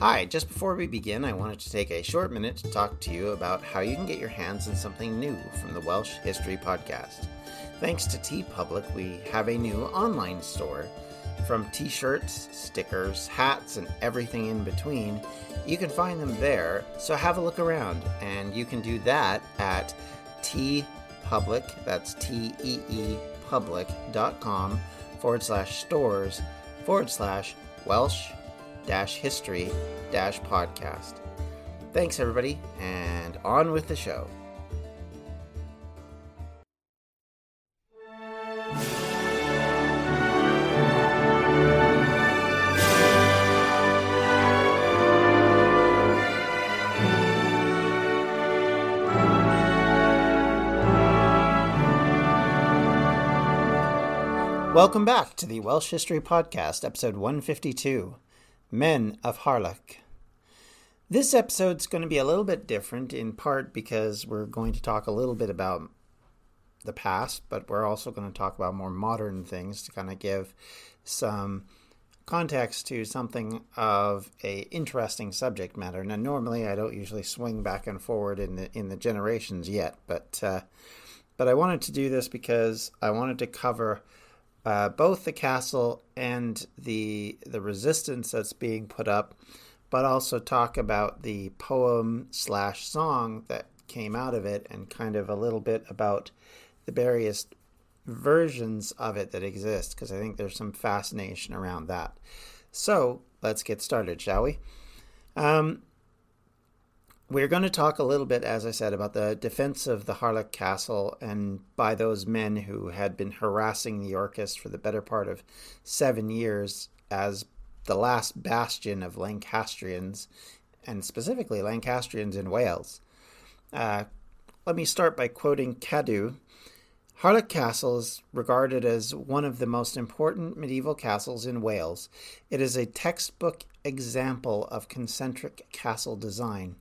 Hi, just before we begin, I wanted to take a short minute to talk to you about how you can get your hands on something new from the Welsh History Podcast. Thanks to TeePublic, we have a new online store. From t shirts, stickers, hats, and everything in between, you can find them there, so have a look around, and you can do that at TeePublic, that's T E E public.com forward slash stores forward slash Welsh history podcast. Thanks, everybody, and on with the show. Welcome back to the Welsh History Podcast, episode 152 Men of Harlech. This episode's going to be a little bit different in part because we're going to talk a little bit about the past, but we're also going to talk about more modern things to kind of give some context to something of a interesting subject matter. Now, normally I don't usually swing back and forward in the in the generations yet, but uh, but I wanted to do this because I wanted to cover uh, both the castle and the the resistance that's being put up, but also talk about the poem slash song that came out of it, and kind of a little bit about the various versions of it that exist, because I think there's some fascination around that. So let's get started, shall we? Um, we're going to talk a little bit, as I said, about the defense of the Harlech Castle and by those men who had been harassing the Yorkists for the better part of seven years as the last bastion of Lancastrians, and specifically Lancastrians in Wales. Uh, let me start by quoting Cadw. Harlech Castle is regarded as one of the most important medieval castles in Wales. It is a textbook example of concentric castle design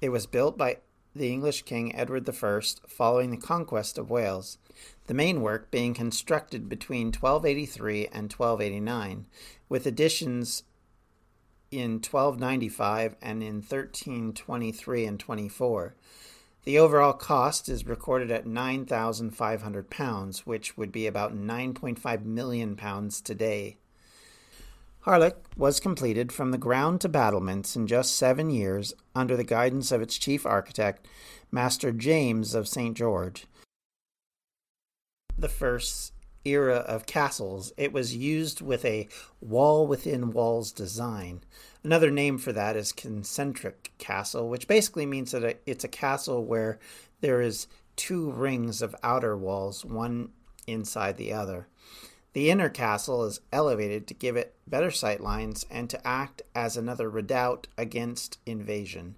it was built by the English King Edward I following the conquest of Wales, the main work being constructed between 1283 and 1289, with additions in 1295 and in 1323 and 24. The overall cost is recorded at £9,500, which would be about £9.5 million today. Harlech was completed from the ground to battlements in just seven years under the guidance of its chief architect, Master James of St. George. The first era of castles, it was used with a wall within walls design. Another name for that is concentric castle, which basically means that it's a castle where there is two rings of outer walls, one inside the other. The inner castle is elevated to give it better sight lines and to act as another redoubt against invasion.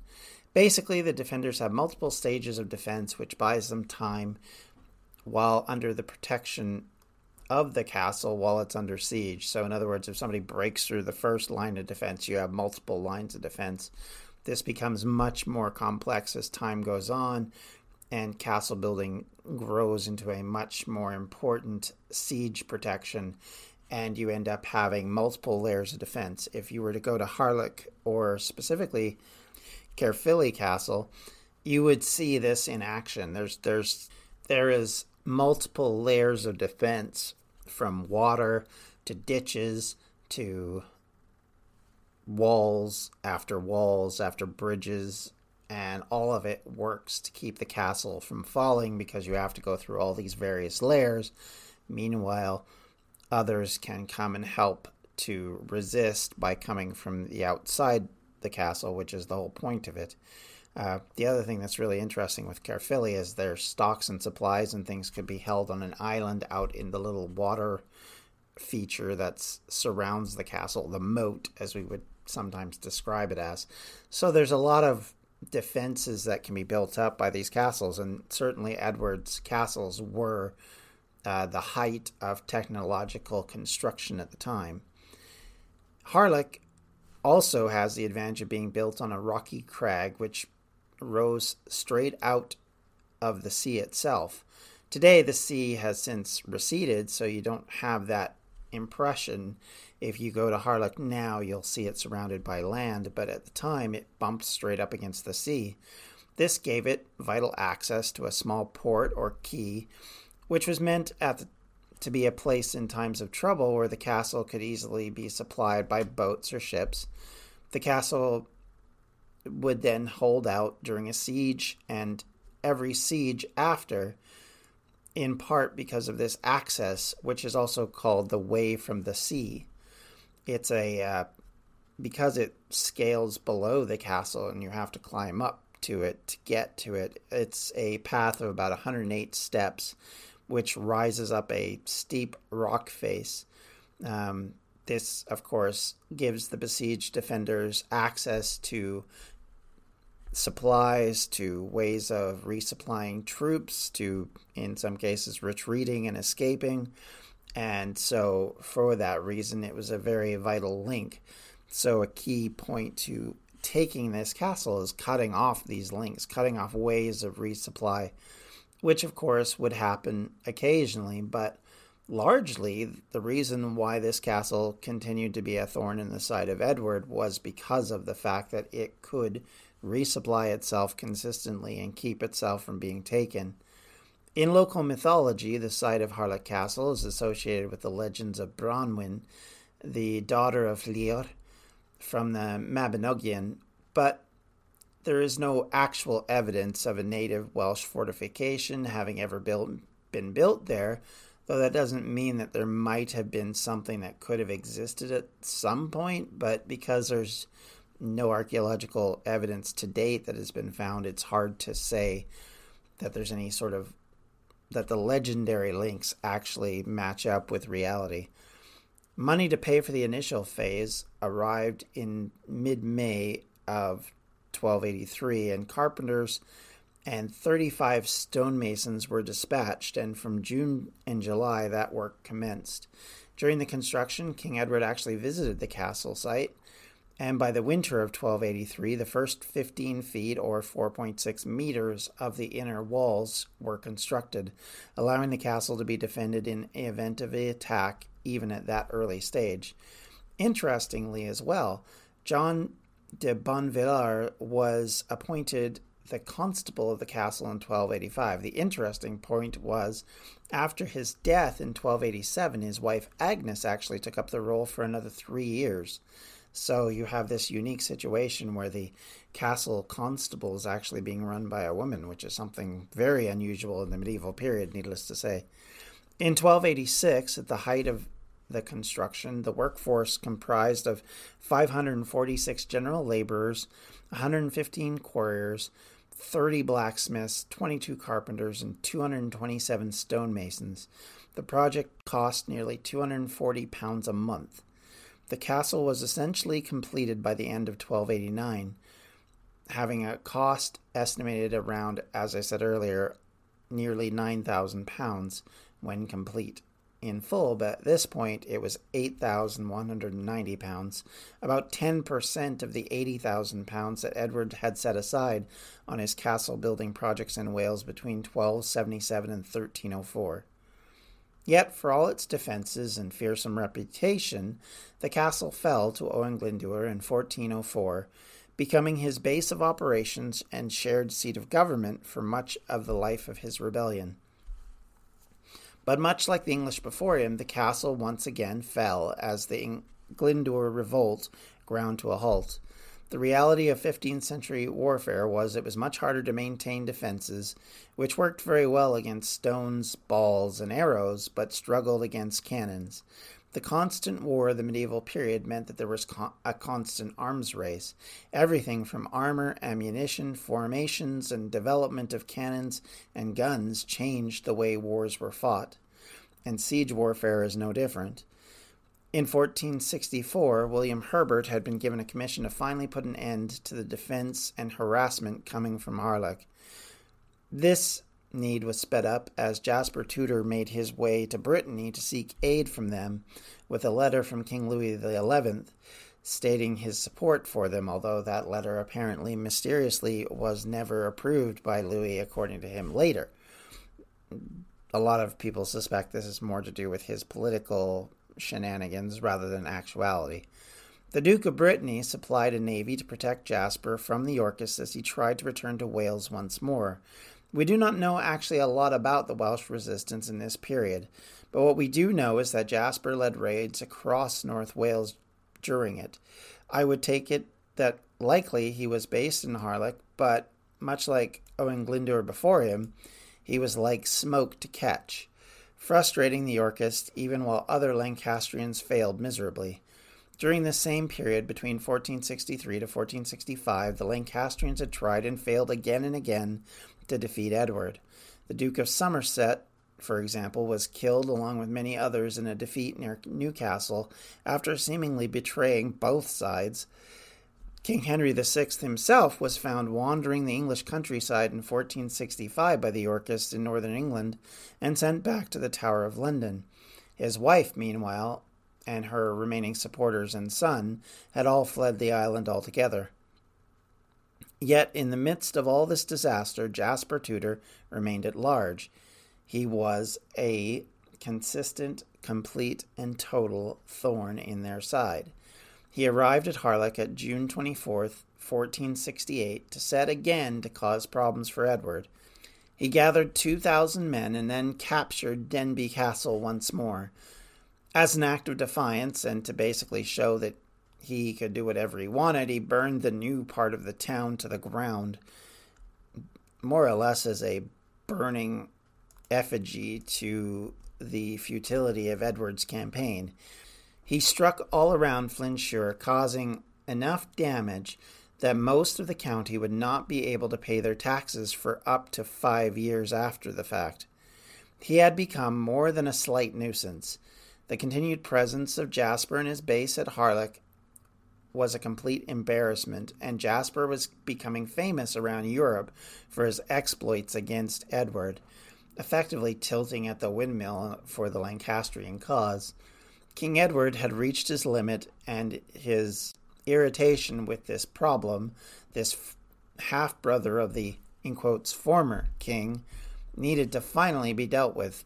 Basically, the defenders have multiple stages of defense, which buys them time while under the protection of the castle while it's under siege. So, in other words, if somebody breaks through the first line of defense, you have multiple lines of defense. This becomes much more complex as time goes on and castle building grows into a much more important siege protection and you end up having multiple layers of defense. If you were to go to Harlech or specifically Caerphilly Castle, you would see this in action. There's there's there is multiple layers of defense from water to ditches to walls after walls after bridges and all of it works to keep the castle from falling because you have to go through all these various layers. Meanwhile, others can come and help to resist by coming from the outside the castle, which is the whole point of it. Uh, the other thing that's really interesting with Caerphilly is their stocks and supplies and things could be held on an island out in the little water feature that surrounds the castle, the moat, as we would sometimes describe it as. So there's a lot of defenses that can be built up by these castles, and certainly Edward's castles were uh, the height of technological construction at the time. Harlech also has the advantage of being built on a rocky crag which rose straight out of the sea itself. Today, the sea has since receded, so you don't have that impression. If you go to Harlech now, you'll see it surrounded by land, but at the time, it bumped straight up against the sea. This gave it vital access to a small port or quay, which was meant at the, to be a place in times of trouble where the castle could easily be supplied by boats or ships. The castle would then hold out during a siege and every siege after in part because of this access, which is also called the way from the sea. It's a uh, because it scales below the castle and you have to climb up to it to get to it. It's a path of about 108 steps, which rises up a steep rock face. Um, this, of course, gives the besieged defenders access to supplies to ways of resupplying troops to in some cases retreating and escaping. And so for that reason it was a very vital link. So a key point to taking this castle is cutting off these links cutting off ways of resupply which of course would happen occasionally but largely the reason why this castle continued to be a thorn in the side of Edward was because of the fact that it could resupply itself consistently and keep itself from being taken. In local mythology, the site of Harlech Castle is associated with the legends of Branwen, the daughter of Llŷr, from the Mabinogion, but there is no actual evidence of a native Welsh fortification having ever built, been built there, though that doesn't mean that there might have been something that could have existed at some point, but because there's no archaeological evidence to date that has been found, it's hard to say that there's any sort of that the legendary links actually match up with reality. Money to pay for the initial phase arrived in mid May of 1283, and carpenters and 35 stonemasons were dispatched, and from June and July that work commenced. During the construction, King Edward actually visited the castle site and by the winter of 1283, the first 15 feet or 4.6 meters of the inner walls were constructed, allowing the castle to be defended in event of attack even at that early stage. Interestingly, as well, John de Bonvillars was appointed the constable of the castle in 1285. The interesting point was, after his death in 1287, his wife Agnes actually took up the role for another three years. So you have this unique situation where the castle constable is actually being run by a woman, which is something very unusual in the medieval period, needless to say. In 1286, at the height of the construction, the workforce comprised of 546 general laborers, 115 quarriers, 30 blacksmiths, 22 carpenters, and 227 stonemasons. The project cost nearly 240 pounds a month. The castle was essentially completed by the end of 1289, having a cost estimated around, as I said earlier, nearly 9,000 pounds when complete in full, but at this point it was 8,190 pounds, about 10% of the 80,000 pounds that Edward had set aside on his castle building projects in Wales between 1277 and 1304. Yet, for all its defences and fearsome reputation, the castle fell to Owen Glyndwr in 1404, becoming his base of operations and shared seat of government for much of the life of his rebellion. But much like the English before him, the castle once again fell as the Glyndwr revolt ground to a halt. The reality of 15th century warfare was it was much harder to maintain defenses, which worked very well against stones, balls, and arrows, but struggled against cannons. The constant war of the medieval period meant that there was a constant arms race. Everything from armor, ammunition, formations, and development of cannons and guns changed the way wars were fought. And siege warfare is no different. In 1464, William Herbert had been given a commission to finally put an end to the defense and harassment coming from Harlech. This need was sped up as Jasper Tudor made his way to Brittany to seek aid from them with a letter from King Louis XI stating his support for them, although that letter apparently mysteriously was never approved by Louis, according to him later. A lot of people suspect this is more to do with his political shenanigans rather than actuality. The Duke of Brittany supplied a navy to protect Jasper from the Yorkists as he tried to return to Wales once more. We do not know actually a lot about the Welsh resistance in this period, but what we do know is that Jasper led raids across North Wales during it. I would take it that likely he was based in Harlech, but much like Owen Glyndwr before him, he was like smoke to catch, frustrating the Yorkists even while other Lancastrians failed miserably. During the same period between 1463 to 1465, the Lancastrians had tried and failed again and again to defeat Edward. The Duke of Somerset for example, was killed along with many others in a defeat near Newcastle after seemingly betraying both sides. King Henry VI himself was found wandering the English countryside in 1465 by the Yorkists in northern England and sent back to the Tower of London. His wife, meanwhile, and her remaining supporters and son had all fled the island altogether. Yet, in the midst of all this disaster, Jasper Tudor remained at large. He was a consistent, complete, and total thorn in their side. He arrived at Harlech at June 24th, 1468, to set again to cause problems for Edward. He gathered 2,000 men and then captured Denbigh Castle once more. As an act of defiance and to basically show that he could do whatever he wanted, he burned the new part of the town to the ground, more or less as a burning effigy to the futility of Edward's campaign. He struck all around Flintshire, causing enough damage that most of the county would not be able to pay their taxes for up to five years after the fact. He had become more than a slight nuisance. The continued presence of Jasper and his base at Harlech was a complete embarrassment, and Jasper was becoming famous around Europe for his exploits against Edward effectively tilting at the windmill for the Lancastrian cause. King Edward had reached his limit, and his irritation with this problem, this half brother of the, in quotes, former king, needed to finally be dealt with.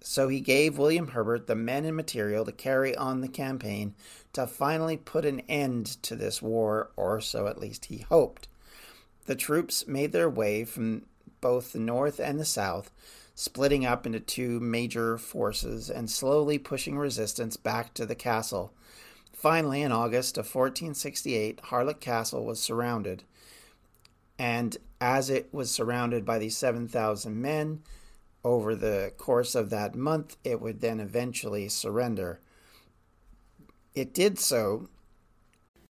So he gave William Herbert the men and material to carry on the campaign to finally put an end to this war, or so at least he hoped. The troops made their way from both the North and the South, splitting up into two major forces and slowly pushing resistance back to the castle. Finally, in August of 1468, Harlech Castle was surrounded. And as it was surrounded by these 7,000 men, over the course of that month, it would then eventually surrender. It did so.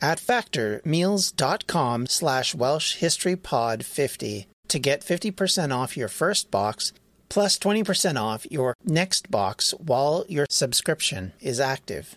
at factormeals.com slash Welsh History Pod 50 to get 50% off your first box plus 20% off your next box while your subscription is active.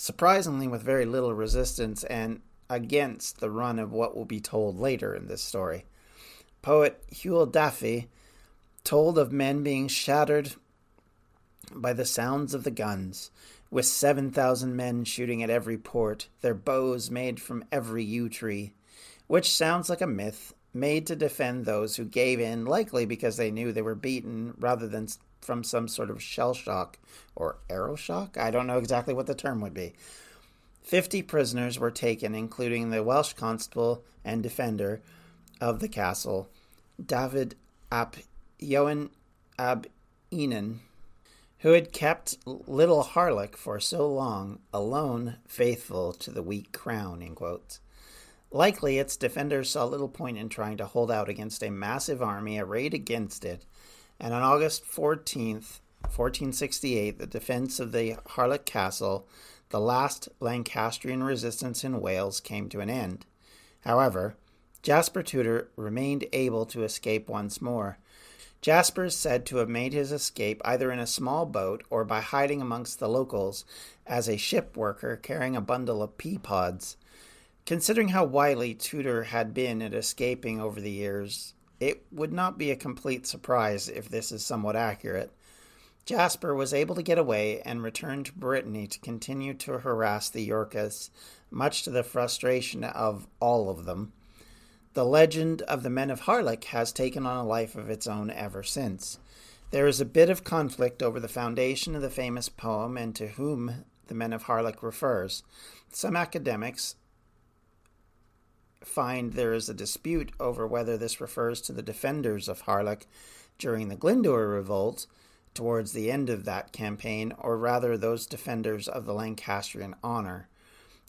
Surprisingly with very little resistance and against the run of what will be told later in this story. Poet Hywel Dafydd told of men being shattered by the sounds of the guns, with 7,000 men shooting at every port, their bows made from every yew tree, which sounds like a myth made to defend those who gave in, likely because they knew they were beaten rather than from some sort of shell shock or arrow shock. I don't know exactly what the term would be. 50 prisoners were taken, including the Welsh constable and defender of the castle, David ap Ioan ab Enan, who had kept little Harlech for so long, alone faithful to the weak crown. In quotes. Likely, its defenders saw little point in trying to hold out against a massive army arrayed against it and on August 14th, 1468, the defense of the Harlech Castle, the last Lancastrian resistance in Wales, came to an end. However, Jasper Tudor remained able to escape once more. Jasper is said to have made his escape either in a small boat or by hiding amongst the locals as a ship worker carrying a bundle of pea pods. Considering how wily Tudor had been at escaping over the years, it would not be a complete surprise if this is somewhat accurate. Jasper was able to get away and return to Brittany to continue to harass the Yorkists, much to the frustration of all of them. The legend of the Men of Harlech has taken on a life of its own ever since. There is a bit of conflict over the foundation of the famous poem and to whom the Men of Harlech refers. Some academics, find there is a dispute over whether this refers to the defenders of Harlech during the Glyndŵr revolt towards the end of that campaign, or rather those defenders of the Lancastrian honor.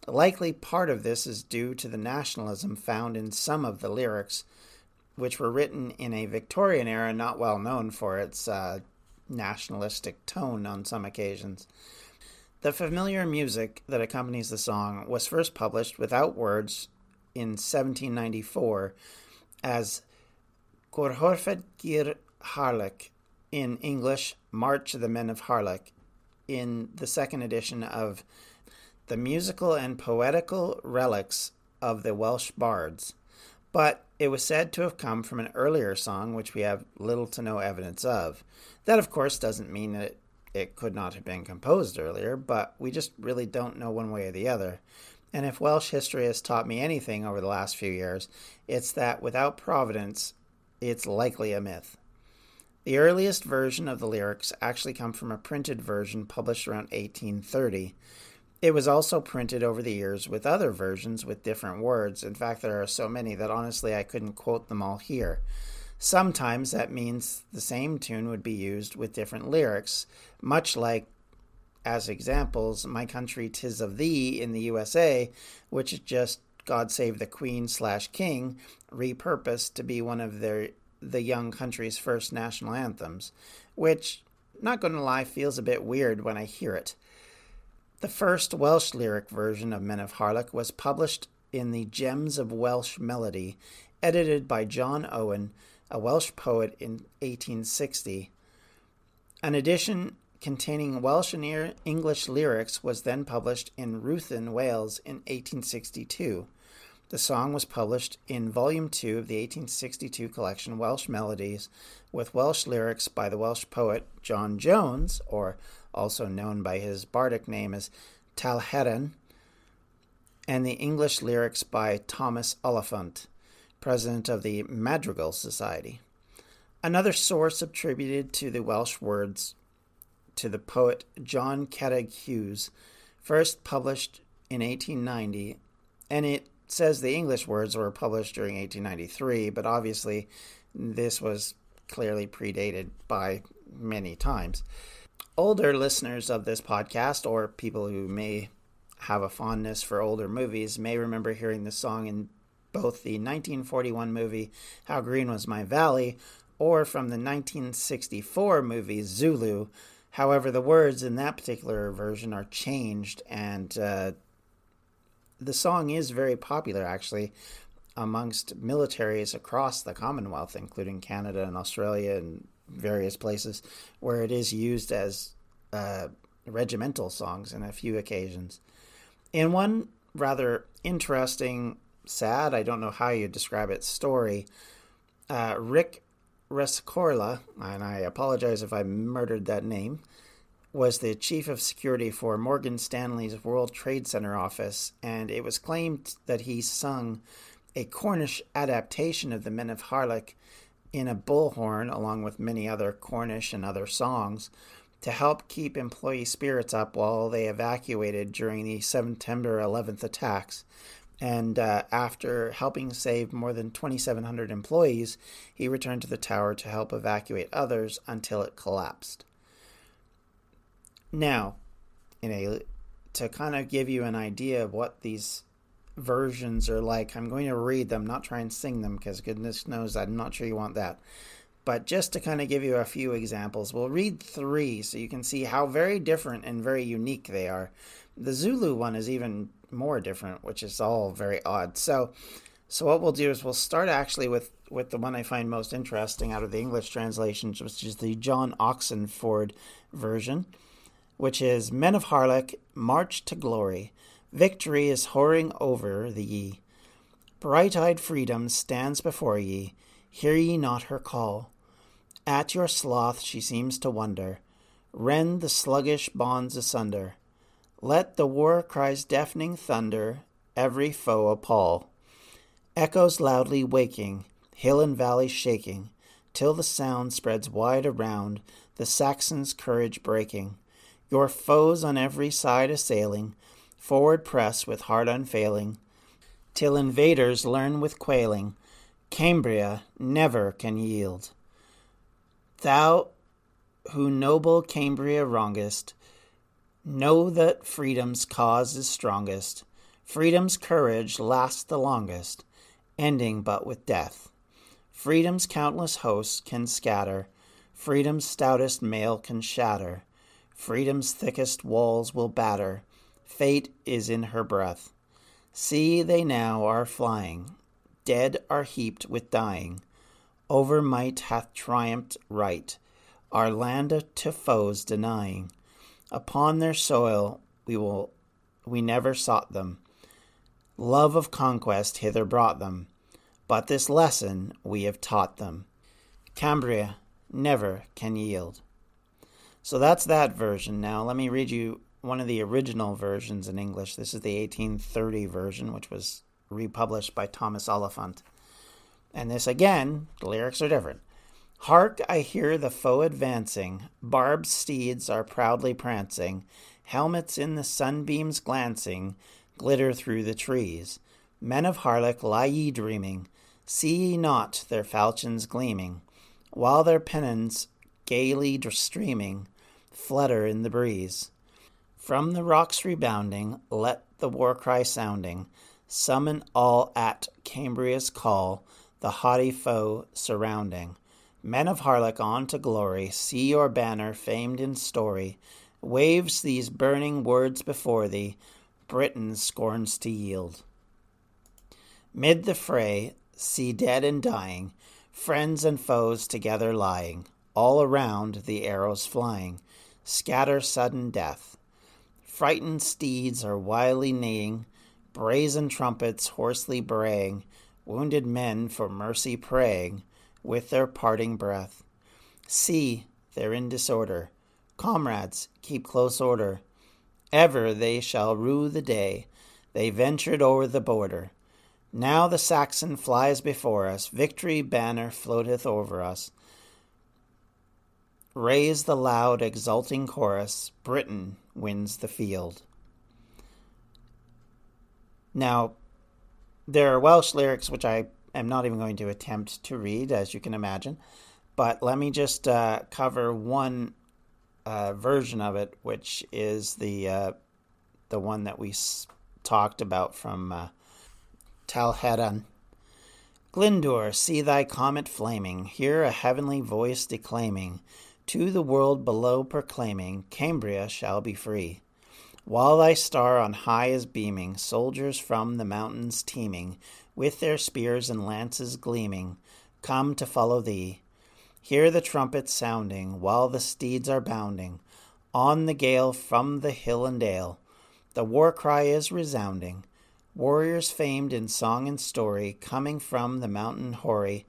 Likely part of this is due to the nationalism found in some of the lyrics, which were written in a Victorian era not well known for its uh, nationalistic tone on some occasions. The familiar music that accompanies the song was first published without words in 1794 as Gorhoffedd Gwŷr Harlech, in English, March of the Men of Harlech, in the second edition of The Musical and Poetical Relics of the Welsh Bards. But it was said to have come from an earlier song, which we have little to no evidence of. That, of course, doesn't mean that it could not have been composed earlier, but we just really don't know one way or the other. And if Welsh history has taught me anything over the last few years, it's that without Providence, it's likely a myth. The earliest version of the lyrics actually come from a printed version published around 1830. It was also printed over the years with other versions with different words. In fact, there are so many that honestly I couldn't quote them all here. Sometimes that means the same tune would be used with different lyrics, much like as examples, My Country Tis of Thee in the USA, which is just God Save the Queen slash King, repurposed to be one of their the young country's first national anthems, which, not going to lie, feels a bit weird when I hear it. The first Welsh lyric version of Men of Harlech was published in the Gems of Welsh Melody, edited by John Owen, a Welsh poet in 1860. An edition containing Welsh and English lyrics was then published in Ruthin, Wales in 1862. The song was published in Volume 2 of the 1862 collection Welsh Melodies with Welsh lyrics by the Welsh poet John Jones, or also known by his bardic name as Talhaiarn, and the English lyrics by Thomas Oliphant, president of the Madrigal Society. Another source attributed to the Welsh words to the poet John Ceiriog Hughes, first published in 1890, and it says the English words were published during 1893, but obviously this was clearly predated by many times. Older listeners of this podcast, or people who may have a fondness for older movies, may remember hearing this song in both the 1941 movie How Green Was My Valley or from the 1964 movie Zulu. However, the words in that particular version are changed and uh, the song is very popular actually amongst militaries across the Commonwealth, including Canada and Australia and various places, where it is used as uh, regimental songs in a few occasions. In one rather interesting, sad, I don't know how you describe it, story, uh, Rick Rescorla, and I apologize if I murdered that name, was the chief of security for Morgan Stanley's World Trade Center office, and it was claimed that he sung a Cornish adaptation of the Men of Harlech in a bullhorn, along with many other Cornish and other songs, to help keep employee spirits up while they evacuated during the September 11th attacks. And uh, after helping save more than 2,700 employees, he returned to the tower to help evacuate others until it collapsed. Now, in a to kind of give you an idea of what these versions are like, I'm going to read them, not try and sing them because goodness knows I'm not sure you want that. But just to kind of give you a few examples, we'll read three so you can see how very different and very unique they are. The Zulu one is even more different, which is all very odd. So, so what we'll do is we'll start actually with with the one I find most interesting out of the English translations, which is the John Oxenford version which is Men of Harlech, march to glory. Victory is whoring over the ye. Bright eyed freedom stands before ye. Hear ye not her call? At your sloth she seems to wonder. Rend the sluggish bonds asunder. Let the war cry's deafening thunder every foe appall. Echoes loudly waking, hill and valley shaking, till the sound spreads wide around, the Saxon's courage breaking your foes on every side assailing, forward press with heart unfailing, till invaders learn with quailing, Cambria never can yield. Thou who noble Cambria wrongest, know that freedom's cause is strongest, freedom's courage lasts the longest, ending but with death. Freedom's countless hosts can scatter, freedom's stoutest mail can shatter Freedom's thickest walls will batter. Fate is in her breath. See, they now are flying. Dead are heaped with dying. Over might hath triumphed right, our land to foes denying. Upon their soil we will we never sought them. Love of conquest hither brought them, but this lesson we have taught them. Cambria never can yield. So that's that version. Now, let me read you one of the original versions in English. This is the 1830 version, which was republished by Thomas Oliphant. And this again, the lyrics are different. Hark, I hear the foe advancing, barbed steeds are proudly prancing, helmets in the sunbeams glancing, glitter through the trees. Men of Harlech, lie ye dreaming, see ye not their falchions gleaming, while their pennons gaily streaming, flutter in the breeze. From the rocks rebounding, let the war cry sounding, summon all at Cambria's call, the haughty foe surrounding. Men of Harlech on to glory, see your banner famed in story, waves these burning words before thee, Britain scorns to yield. Mid the fray, see dead and dying, friends and foes together lying, all around the arrows flying. scatter sudden death. Frightened steeds are wildly neighing, brazen trumpets hoarsely braying, wounded men for mercy praying, with their parting breath. See, they're in disorder. Comrades, keep close order. Ever they shall rue the day they ventured o'er the border. Now the Saxon flies before us, victory banner floateth over us. Raise the loud, exulting chorus, Britain wins the field. Now, there are Welsh lyrics which I am not even going to attempt to read, as you can imagine, but let me just uh, cover one uh, version of it, which is the uh, the one that we s- talked about from uh, Talhaiarn. Glyndŵr, see thy comet flaming, hear a heavenly voice declaiming, to the world below proclaiming, Cambria shall be free. While thy star on high is beaming, soldiers from the mountains teeming, with their spears and lances gleaming, come to follow thee. Hear the trumpets sounding, while the steeds are bounding, on the gale from the hill and dale. The war cry is resounding. Warriors famed in song and story, coming from the mountain hoary,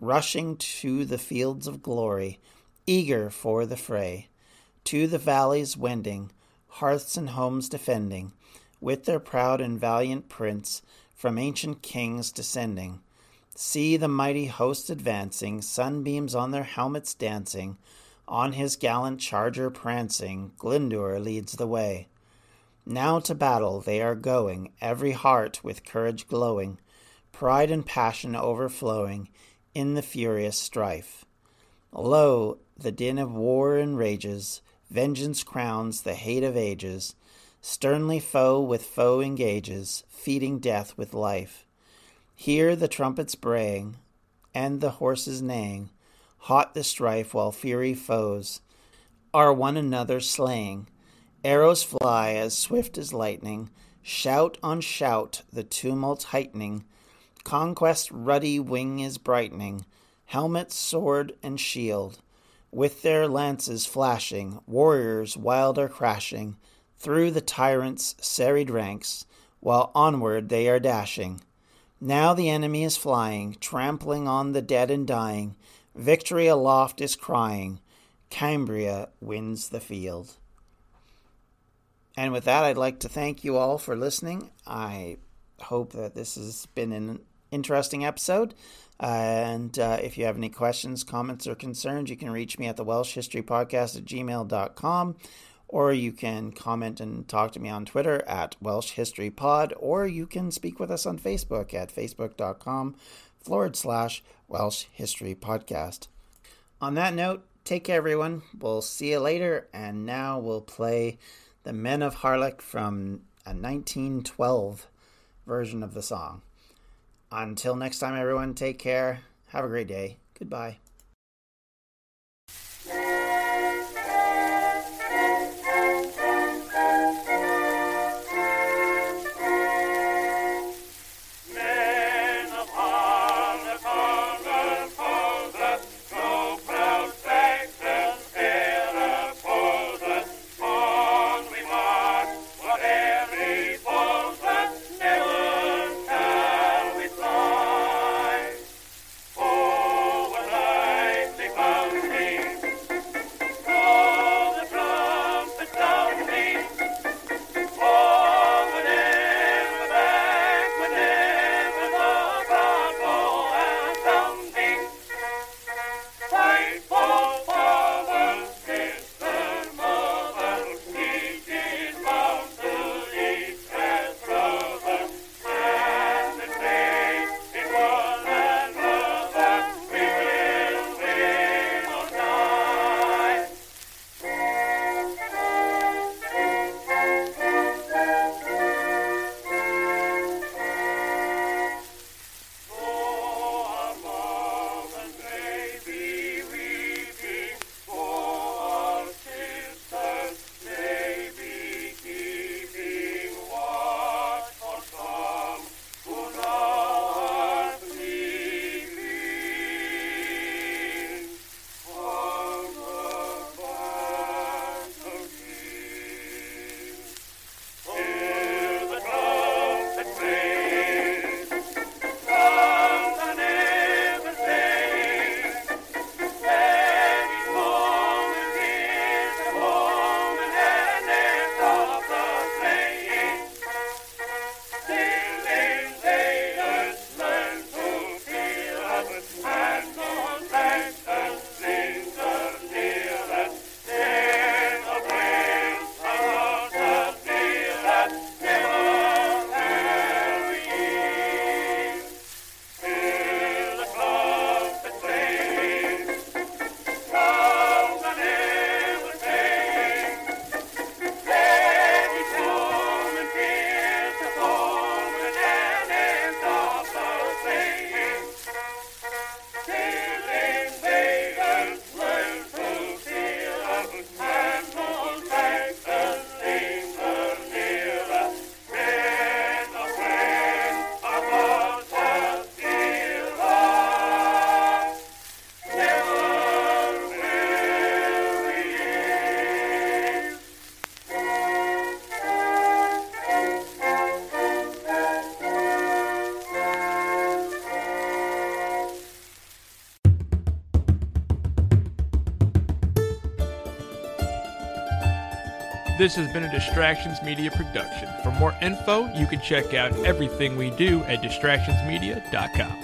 rushing to the fields of glory, eager for the fray. To the valleys wending, hearths and homes defending, with their proud and valiant prince, from ancient kings descending. See the mighty host advancing, sunbeams on their helmets dancing, on his gallant charger prancing, Glyndŵr leads the way. Now to battle they are going, every heart with courage glowing, pride and passion overflowing in the furious strife. Lo, the din of war enrages, vengeance crowns the hate of ages, sternly foe with foe engages, feeding death with life. Hear the trumpets braying, and the horses neighing, hot the strife while fiery foes are one another slaying. Arrows fly as swift as lightning, shout on shout, the tumult heightening. Conquest ruddy wing is brightening, helmet, sword, and shield. With their lances flashing, warriors wild are crashing through the tyrant's serried ranks, while onward they are dashing. Now the enemy is flying, trampling on the dead and dying. Victory aloft is crying. Cambria wins the field. And with that, I'd like to thank you all for listening. I hope that this has been an interesting episode. and uh, if you have any questions, comments, or concerns, you can reach me at the Welsh History Podcast at gmail.com, or you can comment and talk to me on Twitter at Welsh History Pod, or you can speak with us on Facebook at facebook.com forward slash Welsh History Podcast. On that note, take care, everyone. We'll see you later, and now we'll play the Men of Harlech from a 1912 version of the song. Until next time, everyone, take care. Have a great day. Goodbye. This has been a Distractions Media production. For more info, you can check out everything we do at distractionsmedia.com.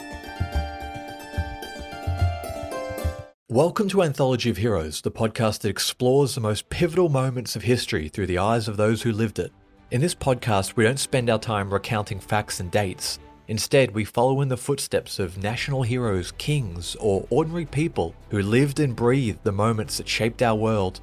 Welcome to Anthology of Heroes, the podcast that explores the most pivotal moments of history through the eyes of those who lived it. In this podcast, we don't spend our time recounting facts and dates. Instead, we follow in the footsteps of national heroes, kings, or ordinary people who lived and breathed the moments that shaped our world.